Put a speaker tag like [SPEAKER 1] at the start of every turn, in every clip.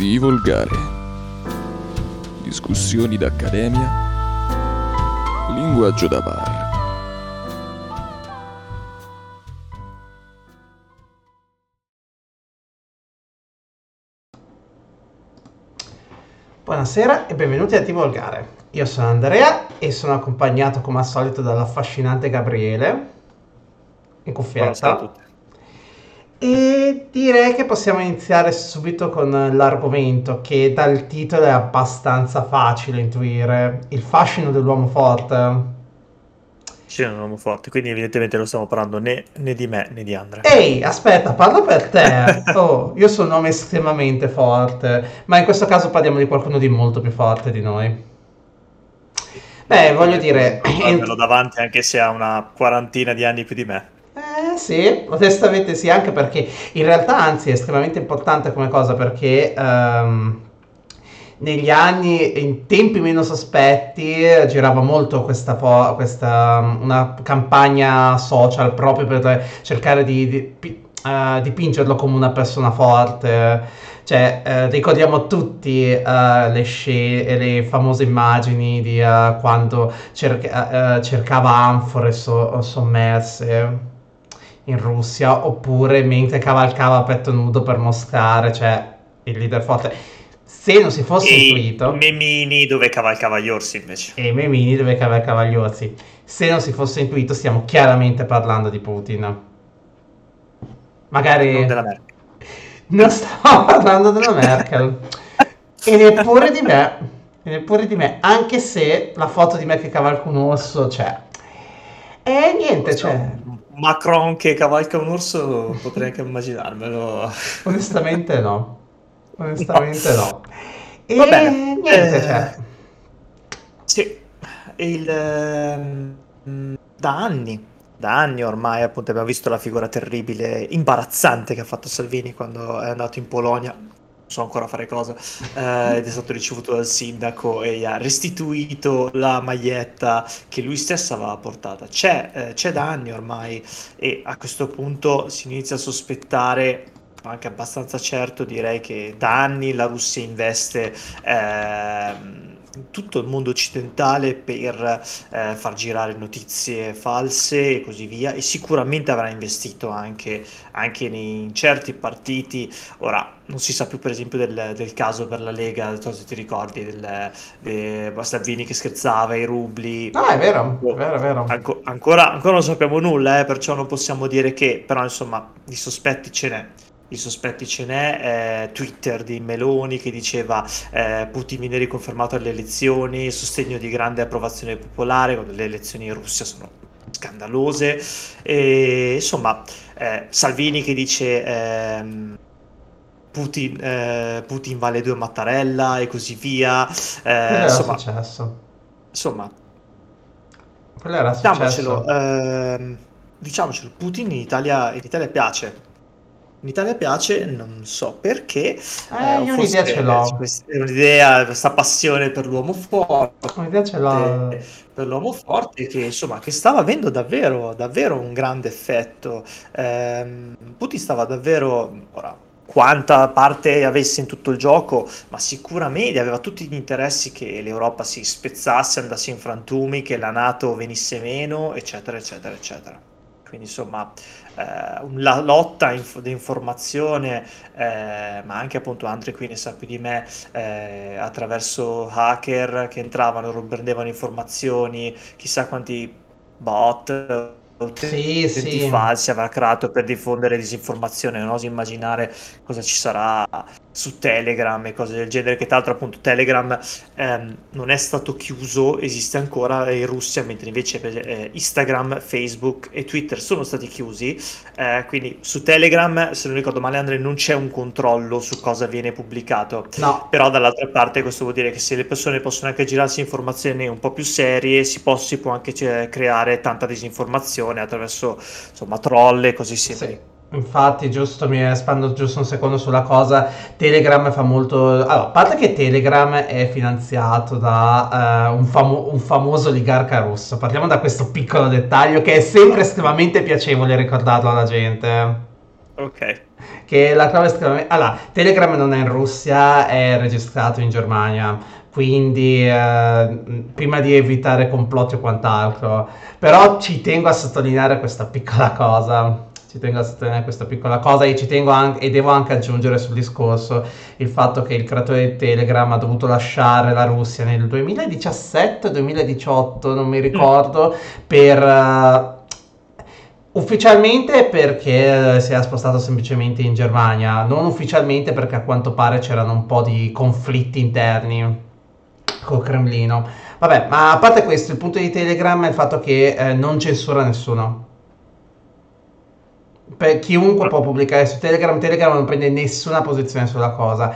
[SPEAKER 1] di volgare. Discussioni d'accademia. Linguaggio da bar.
[SPEAKER 2] Buonasera e benvenuti a Ti Volgare. Io sono Andrea e sono accompagnato come al solito dall'affascinante Gabriele in
[SPEAKER 3] Buonasera a
[SPEAKER 2] cuffietta.
[SPEAKER 3] tutti.
[SPEAKER 2] E direi che possiamo iniziare subito con l'argomento che dal titolo è abbastanza facile intuire. Il fascino dell'uomo forte.
[SPEAKER 3] Sì, un uomo forte, quindi evidentemente non stiamo parlando né, né di me né di Andrea.
[SPEAKER 2] Ehi, aspetta, parlo per te. Oh, io sono un uomo estremamente forte, ma in questo caso parliamo di qualcuno di molto più forte di noi. Beh, voglio dire,
[SPEAKER 3] Guardalo davanti anche se ha una quarantina di anni più di me.
[SPEAKER 2] Sì, modestamente sì, anche perché in realtà anzi è estremamente importante come cosa perché ehm, negli anni, in tempi meno sospetti, girava molto questa, fo- questa um, una campagna social proprio per cercare di, di eh, dipingerlo come una persona forte. Cioè, eh, ricordiamo tutti eh, le, sce- le famose immagini di quando cerca- cercava anfore so- sommerse in Russia, oppure mentre cavalcava a petto nudo per mostrare, cioè il leader forte. Se non si fosse
[SPEAKER 3] E
[SPEAKER 2] intuito,
[SPEAKER 3] memini dove cavalcava gli orsi invece.
[SPEAKER 2] e memini dove cavalcava gli orsi, se non si fosse intuito, stiamo chiaramente parlando di Putin. Magari
[SPEAKER 3] Non della Merkel.
[SPEAKER 2] non stavo parlando della Merkel e neppure di me, e neppure di me, anche se la foto di me che cavalca un orso c'è. E niente, cioè,
[SPEAKER 3] Macron che cavalca un orso potrei anche immaginarmelo.
[SPEAKER 2] onestamente no. Onestamente no. E
[SPEAKER 3] Va bene.
[SPEAKER 2] niente,
[SPEAKER 3] Eh,
[SPEAKER 2] cioè.
[SPEAKER 3] Sì, il, ehm, da anni, da anni ormai appunto abbiamo visto la figura terribile, imbarazzante che ha fatto Salvini quando è andato in Polonia, so ancora fare cosa, eh, ed è stato ricevuto dal sindaco e gli ha restituito la maglietta che lui stesso aveva portata. C'è, eh, c'è da anni ormai e a questo punto si inizia a sospettare, anche abbastanza certo direi che da anni la Russia investe ehm, in tutto il mondo occidentale per eh, far girare notizie false e così via e sicuramente avrà investito anche, anche in certi partiti. Ora, non si sa più per esempio del, del caso per la Lega, non so se ti ricordi, del, de Salvini che scherzava, i rubli.
[SPEAKER 2] No, è vero, è vero, è vero.
[SPEAKER 3] Anco- ancora, ancora non sappiamo nulla, eh, perciò non possiamo dire che, però insomma, di sospetti ce n'è. Di sospetti ce n'è, eh, Twitter di Meloni che diceva eh, Putin viene riconfermato alle elezioni, sostegno di grande approvazione popolare, quando le elezioni in Russia sono scandalose, e insomma eh, Salvini che dice ehm, Putin, eh, Putin vale due Mattarella e così via, eh, insomma,
[SPEAKER 2] successo.
[SPEAKER 3] insomma
[SPEAKER 2] Quello era
[SPEAKER 3] Diciamocelo,
[SPEAKER 2] successo.
[SPEAKER 3] ehm, diciamocelo, Putin in Italia, in Italia piace. In Italia piace, non so perché, eh,
[SPEAKER 2] Eh, io un'idea ce l'ho.
[SPEAKER 3] quest- è un'idea, questa passione per l'uomo forte,
[SPEAKER 2] Un'idea ce l'ho.
[SPEAKER 3] per l'uomo forte che insomma che stava avendo davvero, davvero un grande effetto. Ehm, Putin stava davvero, ora, quanta parte avesse in tutto il gioco, ma sicuramente aveva tutti gli interessi che l'Europa si spezzasse, andasse in frantumi, che la NATO venisse meno, eccetera, eccetera, eccetera. Quindi insomma, eh, la lotta inf- di informazione, eh, ma anche appunto Andre qui ne sa più di me, eh, attraverso hacker che entravano, prendevano informazioni, chissà quanti bot,
[SPEAKER 2] Sì,
[SPEAKER 3] utenti
[SPEAKER 2] sì.
[SPEAKER 3] falsi avrà creato per diffondere disinformazione, non oso immaginare cosa ci sarà su Telegram e cose del genere, che tra l'altro appunto Telegram ehm, non è stato chiuso, esiste ancora in Russia, mentre invece eh, Instagram, Facebook e Twitter sono stati chiusi, eh, quindi su Telegram, se non ricordo male Andre, non c'è un controllo su cosa viene pubblicato.
[SPEAKER 2] No,
[SPEAKER 3] Però dall'altra parte questo vuol dire che se le persone possono anche girarsi informazioni un po' più serie, si può, si può anche cioè, creare tanta disinformazione attraverso insomma troll e così simili.
[SPEAKER 2] sì. Infatti, giusto, mi espando giusto un secondo sulla cosa. Telegram fa molto. Allora, a parte che Telegram è finanziato da eh, un, famo- un famoso oligarca russo. Parliamo da questo piccolo dettaglio che è sempre estremamente piacevole ricordarlo alla gente.
[SPEAKER 3] Ok.
[SPEAKER 2] Che la trova estremamente... Allora, Telegram non è in Russia, è registrato in Germania, quindi eh, prima di evitare complotti o quant'altro. Però ci tengo a sottolineare questa piccola cosa. Ci tengo a sottolineare questa piccola cosa e ci tengo anche, e devo anche aggiungere sul discorso il fatto che il creatore di Telegram ha dovuto lasciare la Russia nel 2017-2018, non mi ricordo, per... eh, Ufficialmente perché eh, si era spostato semplicemente in Germania, non ufficialmente perché a quanto pare c'erano un po' di conflitti interni col Cremlino. Vabbè, ma a parte questo, il punto di Telegram è il fatto che eh, non censura nessuno. Per chiunque può pubblicare su Telegram, Telegram non prende nessuna posizione sulla cosa.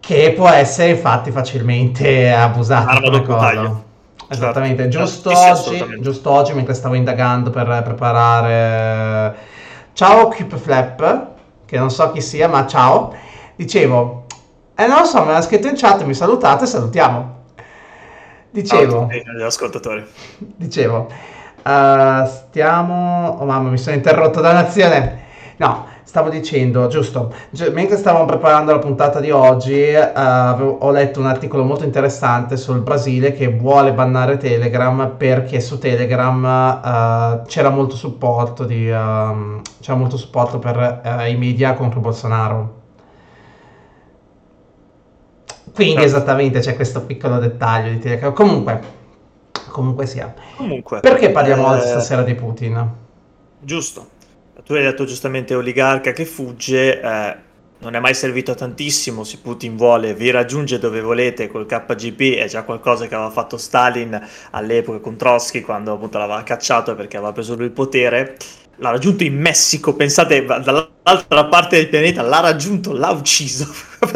[SPEAKER 2] Che può essere infatti facilmente abusata come cosa.
[SPEAKER 3] taglio.
[SPEAKER 2] Esattamente, giusto, oggi, giusto oggi mentre stavo indagando per preparare... Ciao Flap, che non so chi sia, ma ciao. Dicevo, eh non lo so, me l'ha scritto in chat, mi salutate, salutiamo. Dicevo,
[SPEAKER 3] Ciao ascoltatori.
[SPEAKER 2] dicevo, eh, stiamo... Oh mamma, mi sono interrotto da un'azione. No, stavo dicendo, giusto, gi- mentre stavamo preparando la puntata di oggi, eh, avevo- ho letto un articolo molto interessante sul Brasile che vuole bannare Telegram perché su Telegram eh, c'era molto supporto di, ehm, c'era molto supporto per i media contro Bolsonaro. Quindi
[SPEAKER 3] Certo.
[SPEAKER 2] esattamente c'è questo piccolo dettaglio di Telegram. Comunque, comunque sia.
[SPEAKER 3] Comunque.
[SPEAKER 2] Perché parliamo
[SPEAKER 3] eh,
[SPEAKER 2] stasera di Putin?
[SPEAKER 3] Giusto. Tu hai detto giustamente oligarca che fugge, eh, non è mai servito a tantissimo, se Putin vuole vi raggiunge dove volete col KGB, è già qualcosa che aveva fatto Stalin all'epoca con Trotsky quando appunto l'aveva cacciato perché aveva preso lui il potere. L'ha raggiunto in Messico, pensate, dall'altra parte del pianeta, l'ha raggiunto, l'ha ucciso.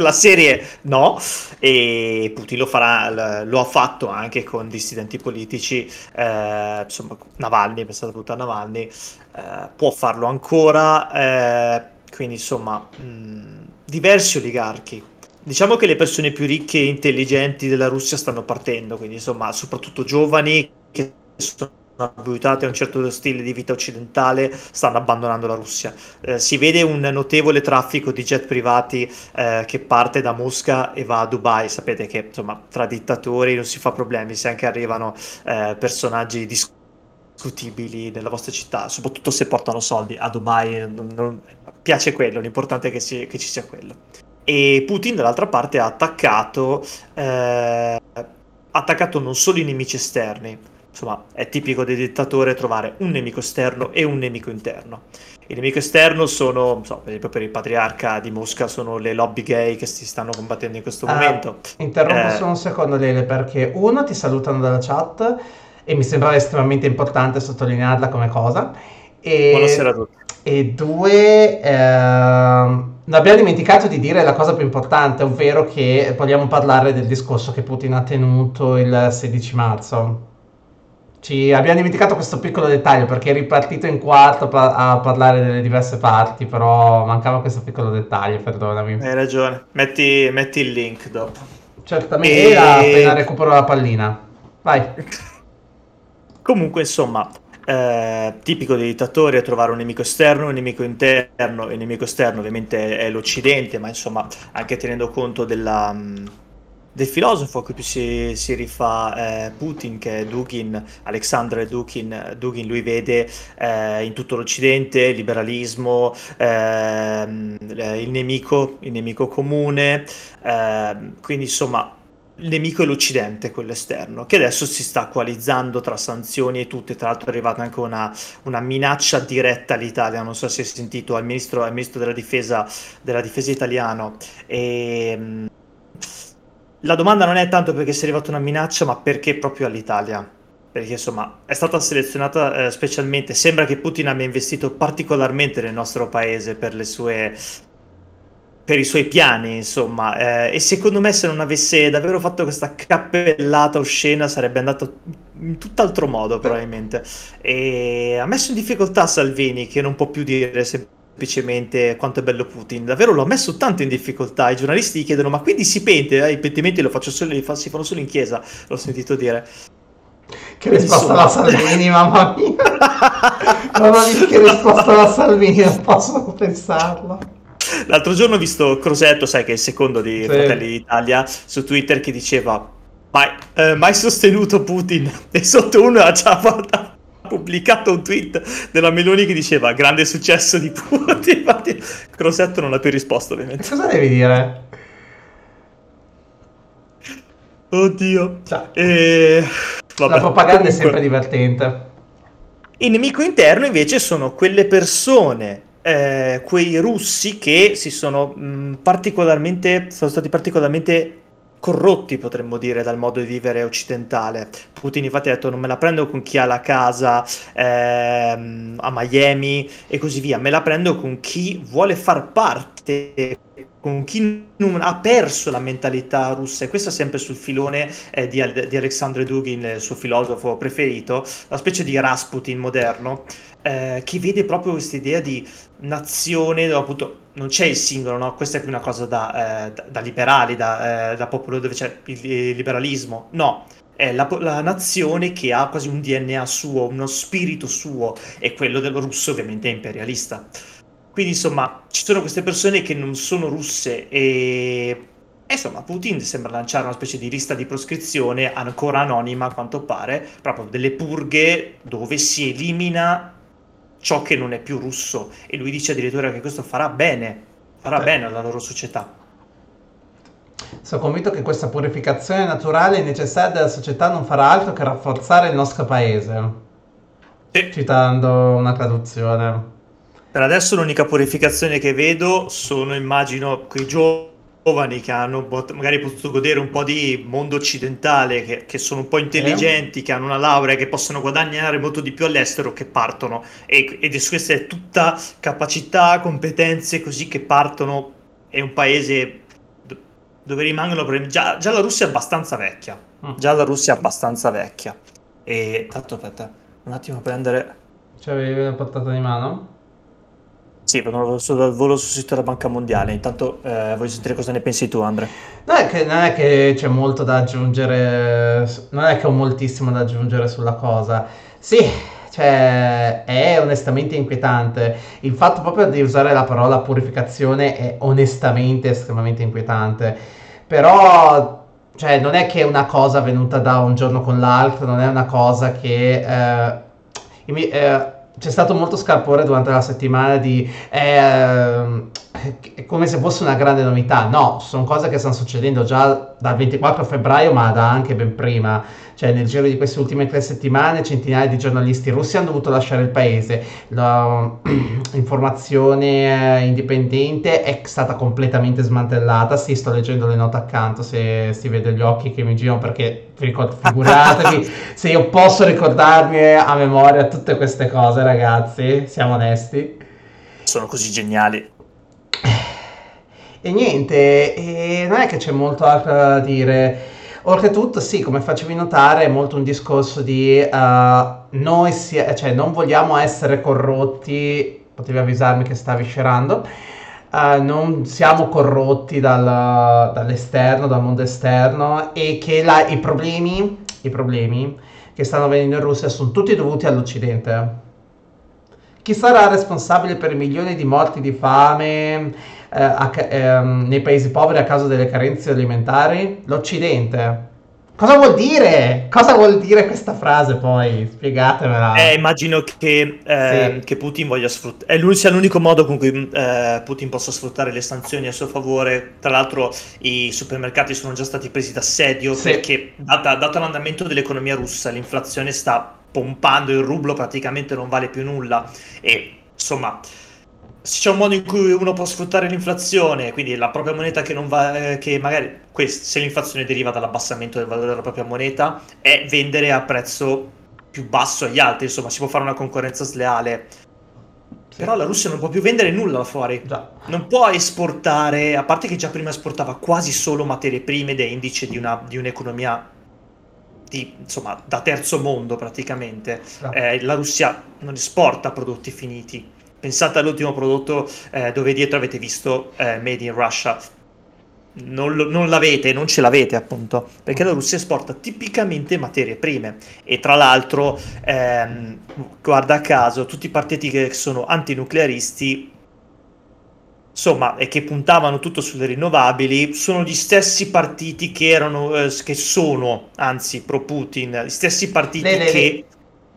[SPEAKER 3] La serie no, e Putin lo farà, lo ha fatto anche con dissidenti politici, eh, insomma Navalny, pensate appunto a Navalny, eh, può farlo ancora, eh, quindi insomma mh, diversi oligarchi. Diciamo che le persone più ricche e intelligenti della Russia stanno partendo, quindi insomma soprattutto giovani che sono abituati a un certo stile di vita occidentale stanno abbandonando la Russia. Eh, si vede un notevole traffico di jet privati eh, che parte da Mosca e va a Dubai. Sapete che insomma tra dittatori non si fa problemi se anche arrivano eh, personaggi discutibili nella vostra città, soprattutto se portano soldi a Dubai. Non, non- piace quello, l'importante è che, si- che ci sia quello. E Putin dall'altra parte ha attaccato, eh, attaccato non solo i nemici esterni, insomma è tipico del dittatore trovare un nemico esterno e un nemico interno. Il nemico esterno sono, so, per esempio per il patriarca di Mosca, sono le lobby gay che si stanno combattendo in questo
[SPEAKER 2] Ah,
[SPEAKER 3] momento.
[SPEAKER 2] Interrompo
[SPEAKER 3] Eh.
[SPEAKER 2] solo un secondo, Lele, perché uno ti salutano dalla chat e mi sembrava estremamente importante sottolinearla come cosa. E,
[SPEAKER 3] Buonasera a tutti.
[SPEAKER 2] e due, ehm, abbiamo dimenticato di dire la cosa più importante, ovvero che vogliamo parlare del discorso che Putin ha tenuto il 16 marzo. Ci abbiamo dimenticato questo piccolo dettaglio perché è ripartito in quarto pa- a parlare delle diverse parti, però mancava questo piccolo dettaglio, perdonami.
[SPEAKER 3] Hai ragione, metti, metti il link dopo.
[SPEAKER 2] Certamente,
[SPEAKER 3] E-
[SPEAKER 2] appena recupero la pallina. Vai.
[SPEAKER 3] Comunque, insomma, eh, tipico dei dittatori è trovare un nemico esterno, un nemico interno. Il nemico esterno ovviamente è l'Occidente, ma insomma, anche tenendo conto della, mh, del filosofo a cui si, si rifà eh, Putin, che è Dugin, Alexander Dugin, Dugin lui vede eh, in tutto l'Occidente liberalismo, ehm, eh, il nemico, il nemico comune, ehm, quindi insomma il nemico è l'Occidente, quello esterno, che adesso si sta coalizzando tra sanzioni e tutto, e tra l'altro è arrivata anche una, una minaccia diretta all'Italia, non so se hai sentito, al ministro, al ministro della difesa, della difesa italiano. E, mh, la domanda non è tanto perché sia arrivata una minaccia, ma perché proprio all'Italia. Perché insomma è stata selezionata eh, specialmente, sembra che Putin abbia investito particolarmente nel nostro paese per le sue per i suoi piani, insomma, eh, e secondo me se non avesse davvero fatto questa cappellata oscena sarebbe andato in tutt'altro modo probabilmente. E ha messo in difficoltà Salvini che non può più dire semplicemente quanto è bello Putin, davvero l'ho messo tanto in difficoltà, i giornalisti gli chiedono ma quindi si pente? Eh, I pentimenti lo faccio solo, li fa- si fanno solo in chiesa, l'ho sentito dire.
[SPEAKER 2] Che risposta
[SPEAKER 3] Insomma.
[SPEAKER 2] la Salvini, mamma mia. non ho visto che risposta da Salvini, non posso pensarlo.
[SPEAKER 3] L'altro giorno ho visto Crosetto, sai che è il secondo di
[SPEAKER 2] Sì.
[SPEAKER 3] Fratelli d'Italia, su Twitter che diceva mai, eh, mai sostenuto Putin e sotto uno ha già guardato- pubblicato un tweet della Meloni che diceva grande successo di Putin. Infatti Crosetto non ha più risposto ovviamente.
[SPEAKER 2] Cosa devi dire?
[SPEAKER 3] Oddio. E... vabbè,
[SPEAKER 2] la propaganda è
[SPEAKER 3] comunque-
[SPEAKER 2] sempre divertente.
[SPEAKER 3] Il nemico interno invece sono quelle persone, eh, quei russi che si sono mh, particolarmente, sono stati particolarmente corrotti, potremmo dire, dal modo di vivere occidentale. Putin infatti ha detto non me la prendo con chi ha la casa ehm, a Miami e così via, me la prendo con chi vuole far parte, con chi non ha perso la mentalità russa e questo è sempre sul filone eh, di, di Alexandre Dugin, il suo filosofo preferito, una specie di Rasputin moderno, eh, che vede proprio questa idea di nazione, dove appunto non c'è il singolo, no? questa è più una cosa da, eh, da- da liberali, da, eh, da popolo dove c'è il, il liberalismo, no. È la, la nazione che ha quasi un DNA suo, uno spirito suo, e quello del russo ovviamente è imperialista. Quindi insomma ci sono queste persone che non sono russe e e insomma, Putin sembra lanciare una specie di lista di proscrizione ancora anonima a quanto pare, proprio delle purghe dove si elimina ciò che non è più russo. E lui dice addirittura che questo farà bene, farà
[SPEAKER 2] Eh.
[SPEAKER 3] bene alla loro società.
[SPEAKER 2] Sono convinto che questa purificazione naturale e necessaria della società non farà altro che rafforzare il nostro paese.
[SPEAKER 3] Sì.
[SPEAKER 2] Citando una traduzione.
[SPEAKER 3] Per adesso l'unica purificazione che vedo sono, immagino, quei giovani che hanno magari potuto godere un po' di mondo occidentale, che, che sono un po' intelligenti, che hanno una laurea, che possono guadagnare molto di più all'estero, che partono. E, ed è questa è tutta capacità, competenze così che partono. È un paese do- dove rimangono problemi. Già, già la Russia è abbastanza vecchia.
[SPEAKER 2] Mm.
[SPEAKER 3] Già la Russia è abbastanza vecchia. E tanto aspetta, un attimo a prendere.
[SPEAKER 2] Ci avevi una portata di mano?
[SPEAKER 3] Sì, prendo solo dal volo sul sito della Banca Mondiale. Intanto eh, voglio sentire cosa ne pensi tu, Andre.
[SPEAKER 2] Non è, che, non è che c'è molto da aggiungere, non è che ho moltissimo da aggiungere sulla cosa. Sì, cioè, è onestamente inquietante. Il fatto proprio di usare la parola purificazione è onestamente estremamente inquietante. Però, cioè, non è che è una cosa venuta da un giorno con l'altro, non è una cosa che... eh, c'è stato molto scalpore durante la settimana di... ehm, è come se fosse una grande novità. No, sono cose che stanno succedendo già dal 24 febbraio, ma da anche ben prima. Cioè, nel giro di queste ultime tre settimane, centinaia di giornalisti russi hanno dovuto lasciare il paese. L'informazione eh, indipendente è stata completamente smantellata. Sì, sto leggendo le note accanto se si vede gli occhi che mi girano perché figuratevi se io posso ricordarmi a memoria tutte queste cose, ragazzi. Siamo onesti.
[SPEAKER 3] Sono così geniali.
[SPEAKER 2] E niente, e non è che c'è molto altro da dire. Oltretutto, sì, come facevi notare, è molto un discorso di eh, noi si- cioè, non vogliamo essere corrotti. Potevi avvisarmi che stavi scerando. Eh, non siamo corrotti dal- dall'esterno, dal mondo esterno, e che la- i problemi, i problemi che stanno avvenendo in Russia sono tutti dovuti all'Occidente. Chi sarà responsabile per milioni di morti di fame eh, a ehm, nei paesi poveri a causa delle carenze alimentari? L'Occidente. Cosa vuol dire? Cosa vuol dire questa frase poi? Spiegatemela.
[SPEAKER 3] Eh, immagino che, eh,
[SPEAKER 2] Sì.
[SPEAKER 3] che Putin voglia sfruttare. È l'un- sia l'unico modo con cui eh, Putin possa sfruttare le sanzioni a suo favore. Tra l'altro, i supermercati sono già stati presi d'assedio
[SPEAKER 2] Sì.
[SPEAKER 3] perché, data- dato l'andamento dell'economia russa, l'inflazione sta pompando il rublo, praticamente non vale più nulla. E insomma. Se c'è un modo in cui uno può sfruttare l'inflazione, quindi la propria moneta che non va, eh, che magari quest- se l'inflazione deriva dall'abbassamento del valore della propria moneta, è vendere a prezzo più basso agli altri, insomma, si può fare una concorrenza sleale.
[SPEAKER 2] Sì.
[SPEAKER 3] Però la Russia non può più vendere nulla fuori.
[SPEAKER 2] Già.
[SPEAKER 3] Non può esportare, a parte che già prima esportava quasi solo materie prime ed è indice di, una- di un'economia di, insomma, da terzo mondo praticamente.
[SPEAKER 2] Già.
[SPEAKER 3] Eh, la Russia non esporta prodotti finiti. Pensate all'ultimo prodotto eh, dove dietro avete visto eh, Made in Russia. non, non, l'avete, non ce l'avete appunto, perché la Russia esporta tipicamente materie prime e tra l'altro, ehm, guarda caso, tutti i partiti che sono antinuclearisti insomma, e che puntavano tutto sulle rinnovabili, sono gli stessi partiti che erano, eh, che sono, anzi, pro Putin, gli stessi partiti le, le, che...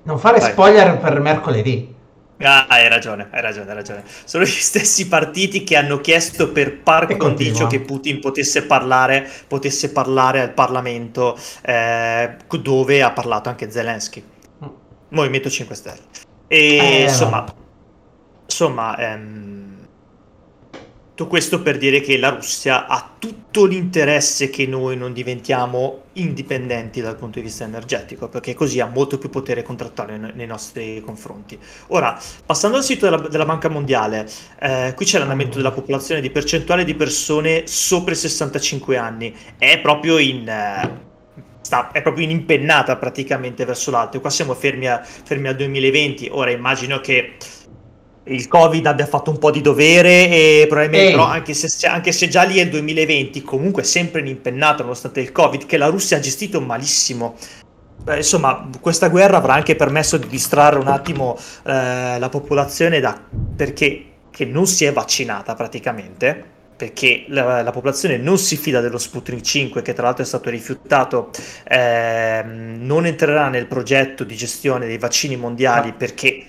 [SPEAKER 2] Non fare Vai. spoiler per mercoledì.
[SPEAKER 3] Ah, hai ragione, hai ragione, hai ragione. Sono gli stessi partiti che hanno chiesto per par condicio che Putin potesse parlare, potesse parlare al Parlamento, eh, dove ha parlato anche Zelensky. Mm. Movimento 5 Stelle. E eh, insomma, no. insomma ehm, tutto questo per dire che la Russia ha tutto l'interesse che noi non diventiamo indipendenti dal punto di vista energetico, perché così ha molto più potere contrattuale nei nostri confronti. Ora, passando al sito della, della Banca Mondiale, eh, qui c'è l'andamento della popolazione di percentuale di persone sopra i 65 anni, è proprio in... Eh, sta, è proprio in impennata praticamente verso l'alto. Qua siamo fermi, a, al 2020. Ora immagino che il Covid abbia fatto un po' di dovere e probabilmente però, anche, se, anche, se, già lì è il 2020 comunque sempre in impennata nonostante il Covid che la Russia ha gestito malissimo. Beh, insomma questa guerra avrà anche permesso di distrarre un attimo eh, la popolazione da, perché che non si è vaccinata praticamente perché la, la, popolazione non si fida dello Sputnik 5 che tra l'altro è stato rifiutato eh, non entrerà nel progetto di gestione dei vaccini mondiali perché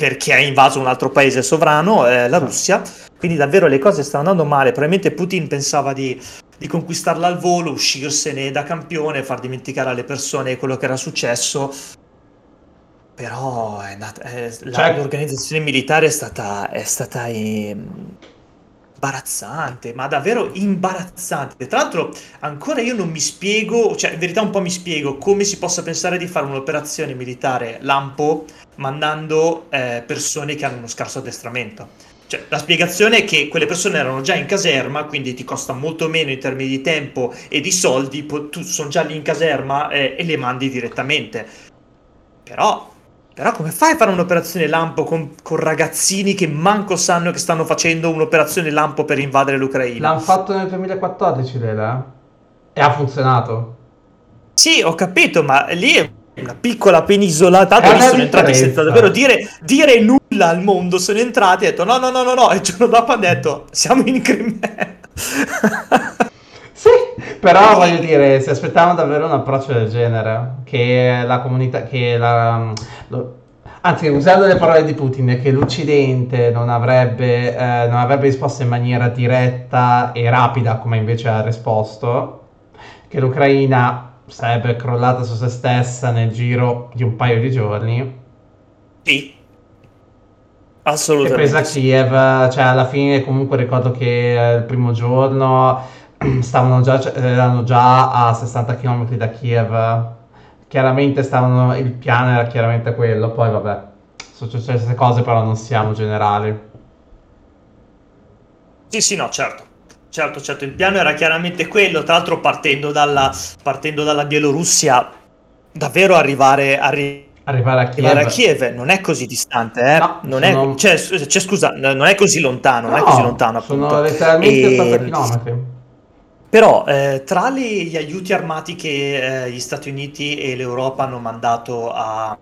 [SPEAKER 3] perché ha invaso un altro paese sovrano, eh, la Russia. Quindi davvero le cose stanno andando male. Probabilmente Putin pensava di, di conquistarla al volo, uscirsene da campione, far dimenticare alle persone quello che era successo. Però nata, la, cioè... l'organizzazione militare è stata, è stata eh, imbarazzante, ma davvero imbarazzante. Tra l'altro, ancora io non mi spiego, cioè in verità un po' mi spiego come si possa pensare di fare un'operazione militare lampo mandando eh, persone che hanno uno scarso addestramento. Cioè, la spiegazione è che quelle persone erano già in caserma, quindi ti costa molto meno in termini di tempo e di soldi, tu sono già lì in caserma eh, e le mandi direttamente. Però, però come fai a fare un'operazione lampo con, con, ragazzini che manco sanno che stanno facendo un'operazione lampo per invadere l'Ucraina?
[SPEAKER 2] L'hanno fatto nel 2014, Lela. E ha funzionato.
[SPEAKER 3] Sì, ho capito, ma lì è una piccola penisola, tanto lì sono entrati senza davvero dire, dire, nulla al mondo, sono entrati e hanno detto no, no, no, no, no, e il giorno dopo hanno detto siamo in Crimea.
[SPEAKER 2] sì, però voglio dire, si aspettavano davvero un approccio del genere, che la comunità, che la... Lo, anzi, usando le parole di Putin, che l'Occidente non avrebbe, eh, non avrebbe risposto in maniera diretta e rapida come invece ha risposto, che l'Ucraina sarebbe crollata su se stessa nel giro di un paio di giorni.
[SPEAKER 3] Sì. Assolutamente.
[SPEAKER 2] E presa Kiev, cioè alla fine comunque ricordo che eh, il primo giorno stavano già, erano già a 60 km da Kiev. Chiaramente stavano, il piano era chiaramente quello, poi vabbè, sono successe cose però non siamo generali.
[SPEAKER 3] Sì, sì, no, certo. Certo, certo, il piano era chiaramente quello, tra l'altro partendo dalla, partendo dalla Bielorussia, davvero arrivare, arri-
[SPEAKER 2] arrivare, a Kiev.
[SPEAKER 3] arrivare, a Kiev. non è così distante, eh? no, non sono... è, cioè, cioè, scusa, non è così lontano, non no, è così lontano appunto.
[SPEAKER 2] Sono letteralmente e... 80 km.
[SPEAKER 3] Però eh, tra le, gli aiuti armati che eh, gli Stati Uniti e l'Europa hanno mandato a,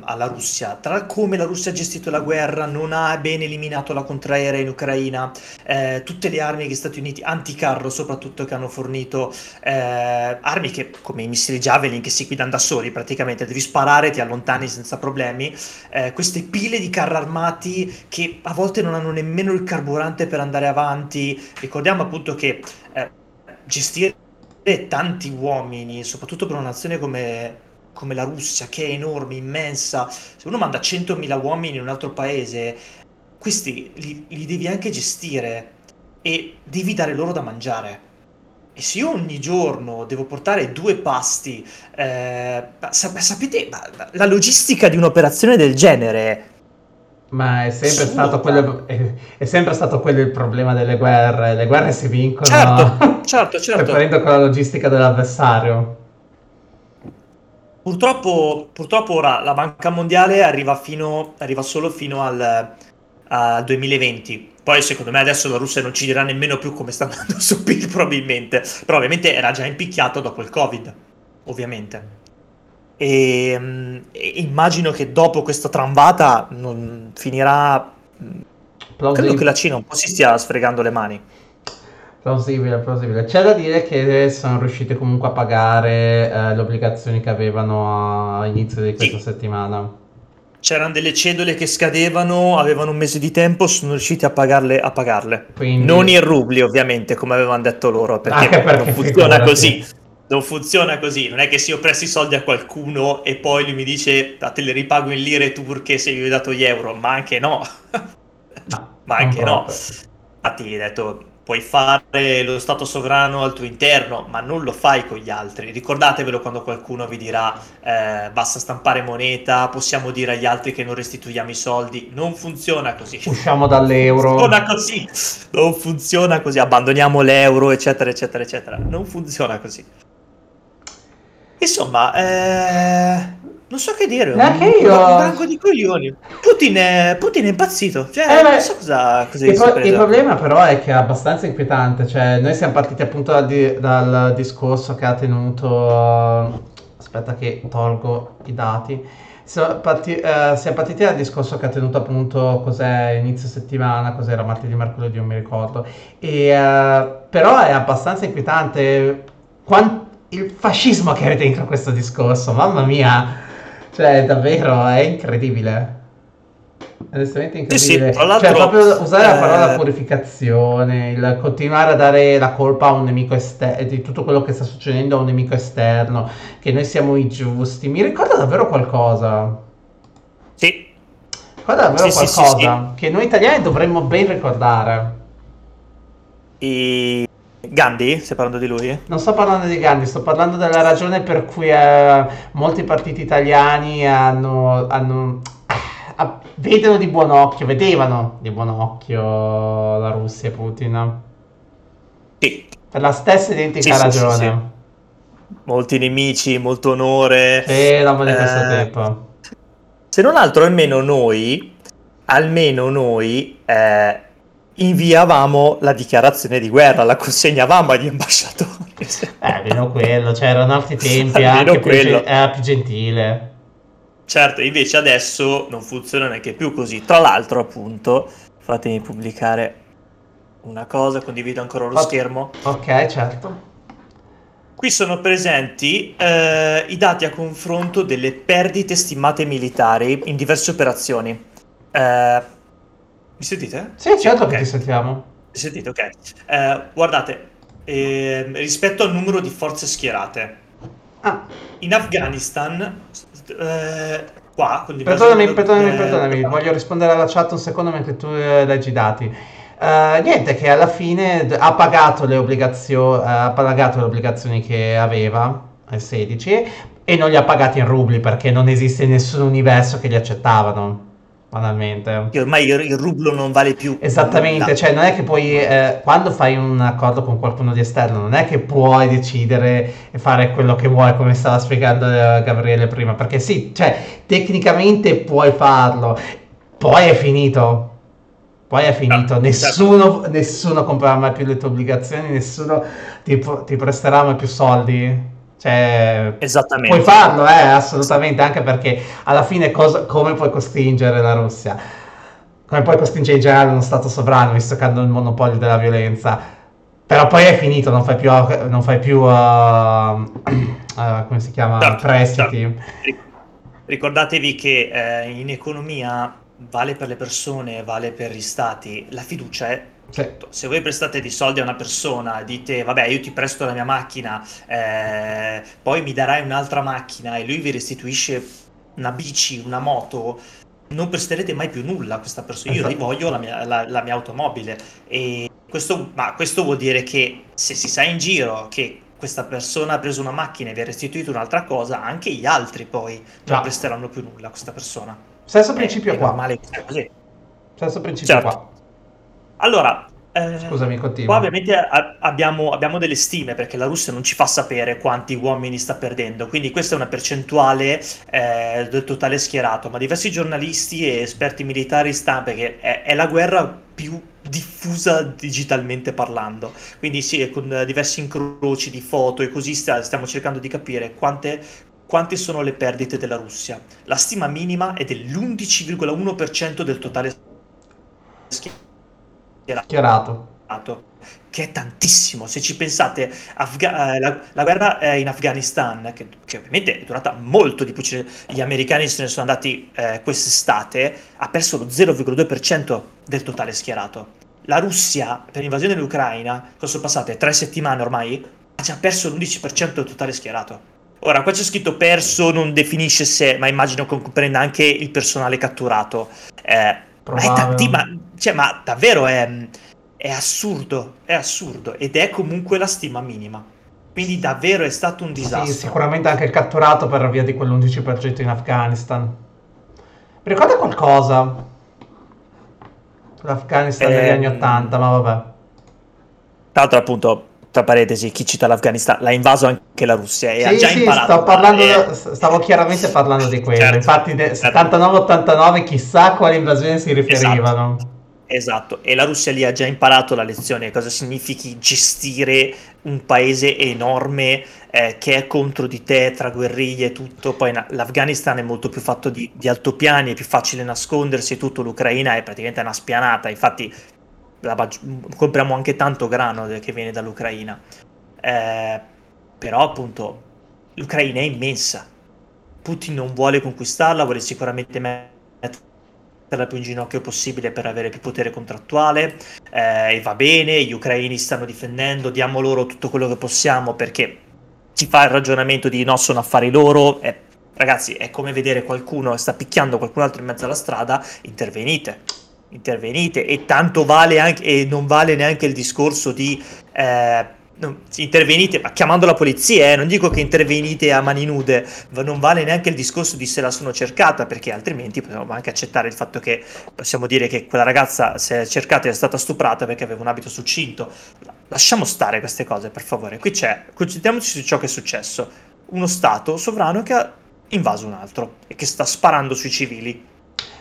[SPEAKER 3] alla Russia, tra come la Russia ha gestito la guerra, non ha ben eliminato la contraerea in Ucraina, eh, tutte le armi che gli Stati Uniti, anticarro soprattutto, che hanno fornito, eh, armi che come i missili Javelin che si guidano da soli praticamente, devi sparare, ti allontani senza problemi, eh, queste pile di carri armati che a volte non hanno nemmeno il carburante per andare avanti, ricordiamo appunto che eh, gestire tanti uomini, soprattutto per una nazione come come la Russia, che è enorme, immensa, se uno manda 100.000 uomini in un altro paese, questi li, li devi anche gestire e devi dare loro da mangiare. E se io ogni giorno devo portare due pasti, eh, sap- sapete, la logistica di un'operazione del genere...
[SPEAKER 2] Ma è sempre, stato quello, è, è sempre stato quello il problema delle guerre. Le guerre si vincono
[SPEAKER 3] certo, certo, certo.
[SPEAKER 2] preparando con la logistica dell'avversario.
[SPEAKER 3] Purtroppo, purtroppo ora la Banca Mondiale arriva, fino, arriva solo fino al, al 2020. Poi secondo me adesso la Russia non ci dirà nemmeno più come sta andando su PIL probabilmente, però ovviamente era già impicchiato dopo il Covid, ovviamente. E, mm, e immagino che dopo questa tramvata non finirà... mm, Credo che la Cina un po' si stia sfregando le mani.
[SPEAKER 2] Plausibile, plausibile. C'è da dire che sono riusciti comunque a pagare eh, le obbligazioni che avevano a inizio di questa
[SPEAKER 3] Sì.
[SPEAKER 2] settimana.
[SPEAKER 3] C'erano delle cedole che scadevano, avevano un mese di tempo, sono riusciti a pagarle. A pagarle.
[SPEAKER 2] Quindi-
[SPEAKER 3] Non in rubli, ovviamente, come avevano detto loro, perché,
[SPEAKER 2] Anche perché
[SPEAKER 3] non funziona
[SPEAKER 2] figurati.
[SPEAKER 3] così. Non funziona così. Non è che se io presti soldi a qualcuno e poi lui mi dice "Ah, te li ripago in lire turche se gli ho dato gli euro, ma anche no.
[SPEAKER 2] No,
[SPEAKER 3] ma anche no. Infatti, hai detto, puoi fare lo stato sovrano al tuo interno, ma non lo fai con gli altri. Ricordatevelo quando qualcuno vi dirà eh, basta stampare moneta, possiamo dire agli altri che non restituiamo i soldi. Non funziona così.
[SPEAKER 2] Usciamo dall'euro.
[SPEAKER 3] Non funziona così. Non funziona così. Abbandoniamo l'euro, eccetera, eccetera, eccetera. Non funziona così. Insomma, eh, non so che dire.
[SPEAKER 2] Neanche
[SPEAKER 3] un,
[SPEAKER 2] io.
[SPEAKER 3] un branco di coglioni. Putin è, Putin è impazzito. Cioè,
[SPEAKER 2] Eh,
[SPEAKER 3] non so cosa, cosa
[SPEAKER 2] Il, pro- il problema però è che è abbastanza inquietante, cioè noi siamo partiti appunto dal, di- dal discorso che ha tenuto, aspetta che tolgo i dati, siamo, parti- eh, siamo partiti dal discorso che ha tenuto appunto cos'è inizio settimana, cos'era martedì, mercoledì, non mi ricordo, e, eh, però è abbastanza inquietante quan- il fascismo che è dentro questo discorso, mamma mia, cioè davvero è incredibile. Onestamente
[SPEAKER 3] Sì, sì,
[SPEAKER 2] incredibile.
[SPEAKER 3] tra l'altro,
[SPEAKER 2] cioè, proprio usare la parola
[SPEAKER 3] eh,
[SPEAKER 2] purificazione, il continuare a dare la colpa a un nemico esterno, di tutto quello che sta succedendo a un nemico esterno, che noi siamo i giusti, mi ricorda davvero qualcosa.
[SPEAKER 3] Sì,
[SPEAKER 2] Ricorda davvero
[SPEAKER 3] Sì, sì, sì,
[SPEAKER 2] qualcosa che noi italiani dovremmo ben ricordare.
[SPEAKER 3] i Gandhi, stai parlando di lui?
[SPEAKER 2] Non sto parlando di Gandhi, sto parlando della ragione per cui eh, molti partiti italiani hanno, hanno- ah, vedono di buon occhio, vedevano di buon occhio la Russia e Putin.
[SPEAKER 3] Sì,
[SPEAKER 2] Per la stessa identica
[SPEAKER 3] Sì,
[SPEAKER 2] ragione.
[SPEAKER 3] sì, sì. molti nemici, molto onore.
[SPEAKER 2] Sì, roba di questo
[SPEAKER 3] Eh,
[SPEAKER 2] tipo.
[SPEAKER 3] Se non altro, almeno noi, almeno noi, eh, inviavamo la dichiarazione di guerra, la consegnavamo agli ambasciatori.
[SPEAKER 2] Eh, almeno quello, c'erano altri tempi,
[SPEAKER 3] Almeno
[SPEAKER 2] anche più, era più gentile.
[SPEAKER 3] Certo, invece adesso non funziona neanche più così. Tra l'altro, appunto, fatemi pubblicare una cosa, condivido ancora lo
[SPEAKER 2] Fat-
[SPEAKER 3] schermo.
[SPEAKER 2] Ok, certo.
[SPEAKER 3] Qui sono presenti eh, i dati a confronto delle perdite stimate militari in diverse operazioni. Eh, mi sentite?
[SPEAKER 2] Sì, certo
[SPEAKER 3] ok.
[SPEAKER 2] che ti sentiamo.
[SPEAKER 3] Mi sentite, ok. Eh, guardate, ehm, rispetto al numero di forze schierate,
[SPEAKER 2] Ah,
[SPEAKER 3] in Afghanistan, eh, qua,
[SPEAKER 2] Perdonami, perdonami,
[SPEAKER 3] eh,
[SPEAKER 2] perdonami, voglio rispondere alla chat un secondo mentre tu eh, leggi i dati. Eh, niente, che alla fine ha pagato le obbligazioni, ha pagato le obbligazioni che aveva al 16 e non li ha pagati in rubli perché non esiste nessun universo che li accettavano, banalmente.
[SPEAKER 3] che ormai il, rublo non vale più.
[SPEAKER 2] Esattamente, cioè non è che puoi, eh, quando fai un accordo con qualcuno di esterno, non è che puoi decidere e fare quello che vuoi, come stava spiegando eh, Gabriele prima, perché sì, cioè tecnicamente puoi farlo, poi è finito. Poi è finito,
[SPEAKER 3] Ah,
[SPEAKER 2] nessuno, nessuno comprerà mai più le tue obbligazioni, nessuno ti, ti presterà mai più soldi. Cioè,
[SPEAKER 3] Esattamente.
[SPEAKER 2] Puoi farlo, eh, assolutamente, anche perché alla fine cosa- come puoi costringere la Russia? Come puoi costringere in generale uno Stato sovrano, visto che hanno il monopolio della violenza? Però poi è finito, non fai più, non fai più uh, uh, come si chiama,
[SPEAKER 3] Certo,
[SPEAKER 2] prestiti.
[SPEAKER 3] certo. Ric- Ricordatevi che eh, in economia vale per le persone, vale per gli stati, la fiducia è Tutto. Se voi prestate dei soldi a una persona, dite vabbè io ti presto la mia macchina, eh, poi mi darai un'altra macchina e lui vi restituisce una bici, una moto, non presterete mai più nulla a questa persona. Io
[SPEAKER 2] Esatto.
[SPEAKER 3] rivoglio la mia, la- la mia automobile. E questo, ma questo vuol dire che se si sa in giro che questa persona ha preso una macchina e vi ha restituito un'altra cosa, anche gli altri poi
[SPEAKER 2] Già.
[SPEAKER 3] non presteranno più nulla a questa persona.
[SPEAKER 2] Stesso
[SPEAKER 3] Eh,
[SPEAKER 2] principio
[SPEAKER 3] è
[SPEAKER 2] qua.
[SPEAKER 3] normale che sia così.
[SPEAKER 2] Stesso principio
[SPEAKER 3] Certo.
[SPEAKER 2] qua.
[SPEAKER 3] Allora, Eh,
[SPEAKER 2] Scusami, continua.
[SPEAKER 3] Qua ovviamente a- abbiamo, abbiamo delle stime perché la Russia non ci fa sapere quanti uomini sta perdendo, quindi questa è una percentuale eh, del totale schierato, ma diversi giornalisti e esperti militari stanno perché è, è la guerra più diffusa digitalmente parlando, quindi sì, con diversi incroci di foto e così sta- stiamo cercando di capire quante, quante sono le perdite della Russia. La stima minima è dell'11,1% del totale schierato
[SPEAKER 2] Schierato.
[SPEAKER 3] che è tantissimo. Se ci pensate, Afga- eh, la, la guerra in Afghanistan, che, che ovviamente è durata molto di più, gli americani se ne sono andati eh, quest'estate, ha perso lo 0,2% del totale schierato. La Russia, per l'invasione dell'Ucraina, cosa sono passate? Tre settimane ormai? Ha già perso l'11% del totale schierato. Ora, qua c'è scritto perso, non definisce se, ma immagino che comprenda anche il personale catturato. Eh, ma, è tanti, ma, cioè, ma davvero è, è assurdo, è assurdo ed è comunque la stima minima. Quindi davvero è stato un disastro.
[SPEAKER 2] Sì, sicuramente anche il catturato per via di quell'11% in Afghanistan. Mi ricorda qualcosa? L'Afghanistan degli
[SPEAKER 3] Ehm,
[SPEAKER 2] anni 80, ma vabbè.
[SPEAKER 3] Tra l'altro, appunto, tra parentesi, chi cita l'Afghanistan l'ha invaso anche la Russia e ha
[SPEAKER 2] Sì,
[SPEAKER 3] già
[SPEAKER 2] sì,
[SPEAKER 3] imparato.
[SPEAKER 2] sto parlando,
[SPEAKER 3] Eh,
[SPEAKER 2] stavo chiaramente parlando di quello.
[SPEAKER 3] Certo,
[SPEAKER 2] Infatti, de-
[SPEAKER 3] certo.
[SPEAKER 2] 79-89, chissà a quale invasione si riferivano.
[SPEAKER 3] Esatto, e la Russia lì ha già imparato la lezione, cosa significhi gestire un paese enorme eh, che è contro di te tra guerriglie e tutto. Poi na- l'Afghanistan è molto più fatto di, di altopiani, è più facile nascondersi e tutto. L'Ucraina è praticamente una spianata, infatti maggi- compriamo anche tanto grano che viene dall'Ucraina. Eh, però appunto l'Ucraina è immensa. Putin non vuole conquistarla, vuole sicuramente metterla più in ginocchio possibile per avere più potere contrattuale eh, e va bene, gli ucraini stanno difendendo, diamo loro tutto quello che possiamo perché si fa il ragionamento di no, sono affari loro, eh, ragazzi è come vedere qualcuno sta picchiando qualcun altro in mezzo alla strada, intervenite, intervenite e tanto vale anche, e non vale neanche il discorso di... Eh, non- intervenite, ma chiamando la polizia, eh, non dico che intervenite a mani nude, ma non vale neanche il discorso di se la sono cercata, perché altrimenti possiamo anche accettare il fatto che possiamo dire che quella ragazza, se è cercata, è stata stuprata perché aveva un abito succinto. Lasciamo stare queste cose, per favore. Qui c'è, concentriamoci su ciò che è successo. Uno Stato sovrano che ha invaso un altro e che sta sparando sui civili.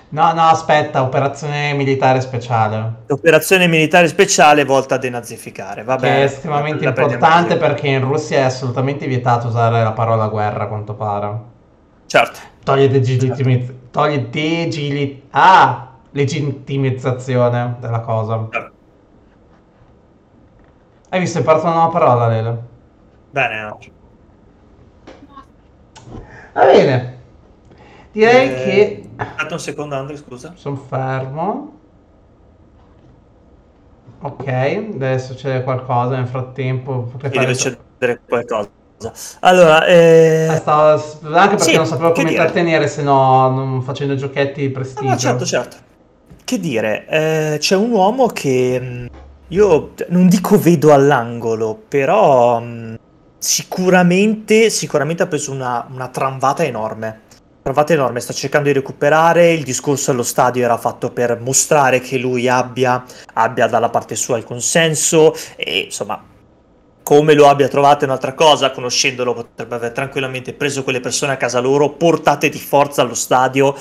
[SPEAKER 2] No, no, aspetta, operazione militare speciale.
[SPEAKER 3] L'operazione militare speciale volta a denazificare. Va
[SPEAKER 2] Che
[SPEAKER 3] bene,
[SPEAKER 2] è estremamente importante perché in Russia è assolutamente vietato usare la parola guerra, a quanto pare.
[SPEAKER 3] Certo.
[SPEAKER 2] Toglie degitimizz- toglie degili- ah, legittimizzazione della cosa.
[SPEAKER 3] certo.
[SPEAKER 2] Hai visto, hai imparato una nuova parola, Lele.
[SPEAKER 3] Bene, no.
[SPEAKER 2] Va bene. Direi
[SPEAKER 3] Eh,
[SPEAKER 2] che...
[SPEAKER 3] Aspetta un secondo, Andre, scusa.
[SPEAKER 2] Sono fermo. Ok, deve succedere qualcosa nel frattempo.
[SPEAKER 3] Qui deve succedere qualcosa. Allora, eh...
[SPEAKER 2] Eh, stavo- Anche perché
[SPEAKER 3] Sì,
[SPEAKER 2] non sapevo
[SPEAKER 3] che
[SPEAKER 2] come
[SPEAKER 3] dire.
[SPEAKER 2] intrattenere se no non facendo giochetti di prestigio.
[SPEAKER 3] Ah, certo, certo. Che dire, eh, c'è un uomo che mh, io non dico vedo all'angolo, però mh, sicuramente, sicuramente ha preso una, una tramvata enorme. Tramvata enorme, sta cercando di recuperare. Il discorso allo stadio era fatto per mostrare che lui abbia, abbia dalla parte sua il consenso e insomma come lo abbia trovato è un'altra cosa, conoscendolo potrebbe aver tranquillamente preso quelle persone a casa loro, portate di forza allo stadio,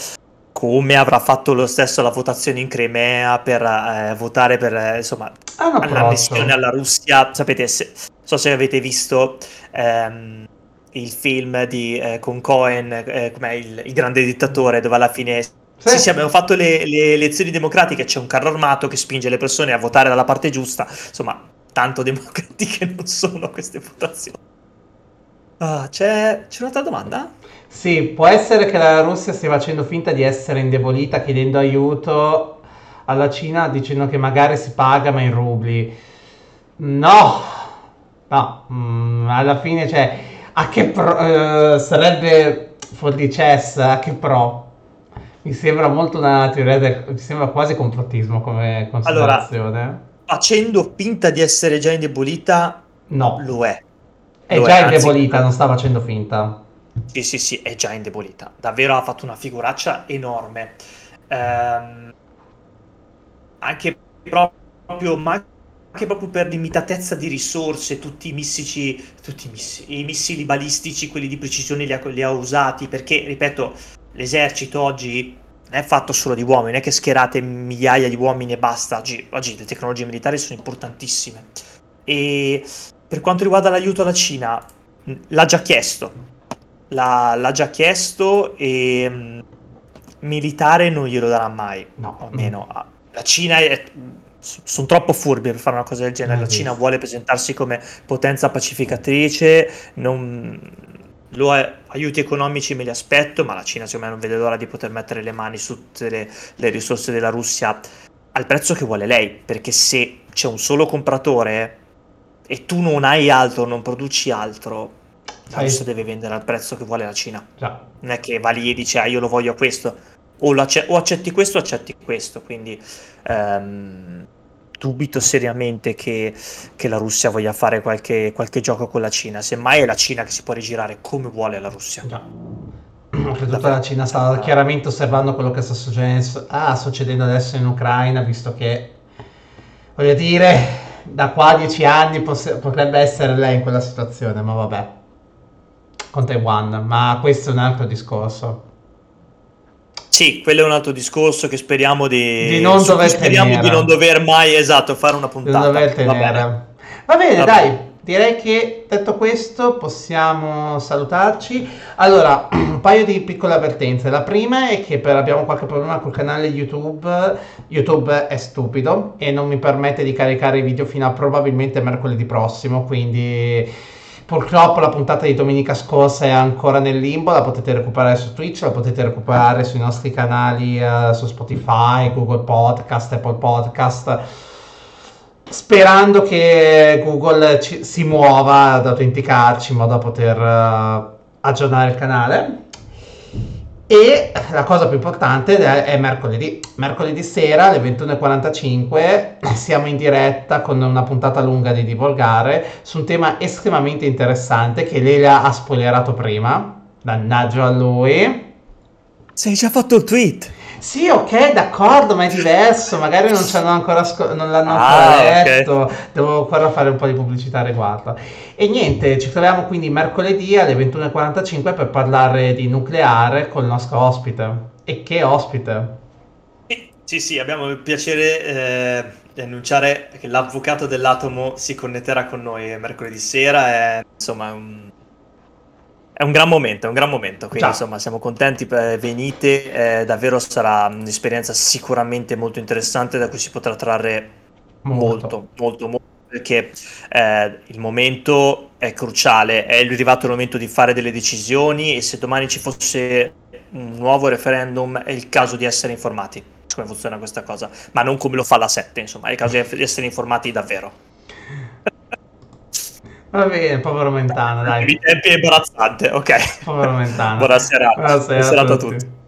[SPEAKER 3] come avrà fatto lo stesso la votazione in Crimea per eh, votare per eh, insomma l'annessione alla Russia. Sapete, se, so se avete visto ehm, il film di, eh, con Cohen, eh, com'è il, il grande dittatore, dove alla fine sì, sì, abbiamo fatto le, le elezioni democratiche, c'è un carro armato che spinge le persone a votare dalla parte giusta, insomma, tanto democratiche non sono queste votazioni. Ah, c'è, c'è un'altra domanda?
[SPEAKER 2] Sì, può essere che la Russia stia facendo finta di essere indebolita chiedendo aiuto alla Cina dicendo che magari si paga ma in rubli. No, no, mm, alla fine cioè, a che pro, eh, sarebbe Foldices, a che pro? Mi sembra molto una teoria del, mi sembra quasi complottismo come considerazione.
[SPEAKER 3] Facendo finta di essere già indebolita,
[SPEAKER 2] no,
[SPEAKER 3] lo è.
[SPEAKER 2] è
[SPEAKER 3] lo
[SPEAKER 2] già
[SPEAKER 3] è, anzi-
[SPEAKER 2] indebolita, non sta facendo finta.
[SPEAKER 3] Sì, sì, sì, è già indebolita. Davvero ha fatto una figuraccia enorme. Ehm, anche proprio, ma anche proprio per limitatezza di risorse, tutti i missili, tutti i missili, i missili balistici, quelli di precisione li ha, li ha usati, perché, ripeto, l'esercito oggi non è fatto solo di uomini, non è che schierate migliaia di uomini e basta, oggi, oggi le tecnologie militari sono importantissime. E per quanto riguarda l'aiuto alla Cina, l'ha già chiesto, l'ha, l'ha già chiesto e mh, militare non glielo darà mai, no, almeno la Cina è sono troppo furbi per fare una cosa del genere. La Cina vuole presentarsi come potenza pacificatrice, non... Lo è, aiuti economici me li aspetto, ma la Cina secondo me non vede l'ora di poter mettere le mani su tutte le, le risorse della Russia al prezzo che vuole lei, perché se c'è un solo compratore e tu non hai altro, non produci altro, la Russia deve vendere al prezzo che vuole la Cina. Già. Non è che va lì e dice ah, io lo voglio a questo, o, o accetti questo o accetti questo, quindi um, dubito seriamente che, che, la Russia voglia fare qualche, qualche, gioco con la Cina, semmai è la Cina che si può rigirare come vuole la Russia. Già.
[SPEAKER 2] Tutta la Cina sta chiaramente osservando quello che sta succedendo, ah, succedendo adesso in Ucraina, visto che, voglio dire, da qua a dieci anni poss- potrebbe essere lei in quella situazione, ma vabbè, con Taiwan, ma questo è un altro discorso.
[SPEAKER 3] Sì, quello è un altro discorso che speriamo di,
[SPEAKER 2] di non dover
[SPEAKER 3] speriamo di non dover mai esatto fare una puntata.
[SPEAKER 2] Va bene, Va bene Va dai. Bene. Direi che detto questo possiamo salutarci. Allora, un paio di piccole avvertenze. La prima è che per, abbiamo qualche problema col canale YouTube. YouTube è stupido e non mi permette di caricare i video fino a probabilmente mercoledì prossimo, quindi Purtroppo la puntata di domenica scorsa è ancora nel limbo, la potete recuperare su Twitch, la potete recuperare sui nostri canali uh, su Spotify, Google Podcast, Apple Podcast. Sperando che Google ci, si muova ad autenticarci in modo da poter uh, aggiornare il canale. E la cosa più importante è mercoledì. Mercoledì sera alle 21.45 siamo in diretta con una puntata lunga di Divolgare su un tema estremamente interessante che lei ha spoilerato prima. Dannaggio a lui.
[SPEAKER 3] Sei già fatto il tweet.
[SPEAKER 2] Sì, ok, d'accordo, ma è diverso. Magari non, ancora sco- non l'hanno ancora ah, letto. Okay. Devo ancora fare un po' di pubblicità riguardo. E niente, ci troviamo quindi mercoledì alle 21.45 per parlare di nucleare con il nostro ospite. E che ospite!
[SPEAKER 3] Sì, sì, abbiamo il piacere eh, di annunciare che l'avvocato dell'atomo si connetterà con noi mercoledì sera. È, insomma, un è un gran momento, è un gran momento, quindi Ciao. insomma siamo contenti, venite, eh, davvero sarà un'esperienza sicuramente molto interessante da cui si potrà trarre molto, molto, molto, molto perché eh, il momento è cruciale, è arrivato il momento di fare delle decisioni e se domani ci fosse un nuovo referendum è il caso di essere informati come funziona questa cosa, ma non come lo fa la 7, insomma, è il caso di essere informati davvero.
[SPEAKER 2] Va bene, povero Mentana, dai.
[SPEAKER 3] I tempi imbarazzante, ok.
[SPEAKER 2] Povero Mentana.
[SPEAKER 3] Buonasera. Buonasera, Buonasera a tutti. tutti.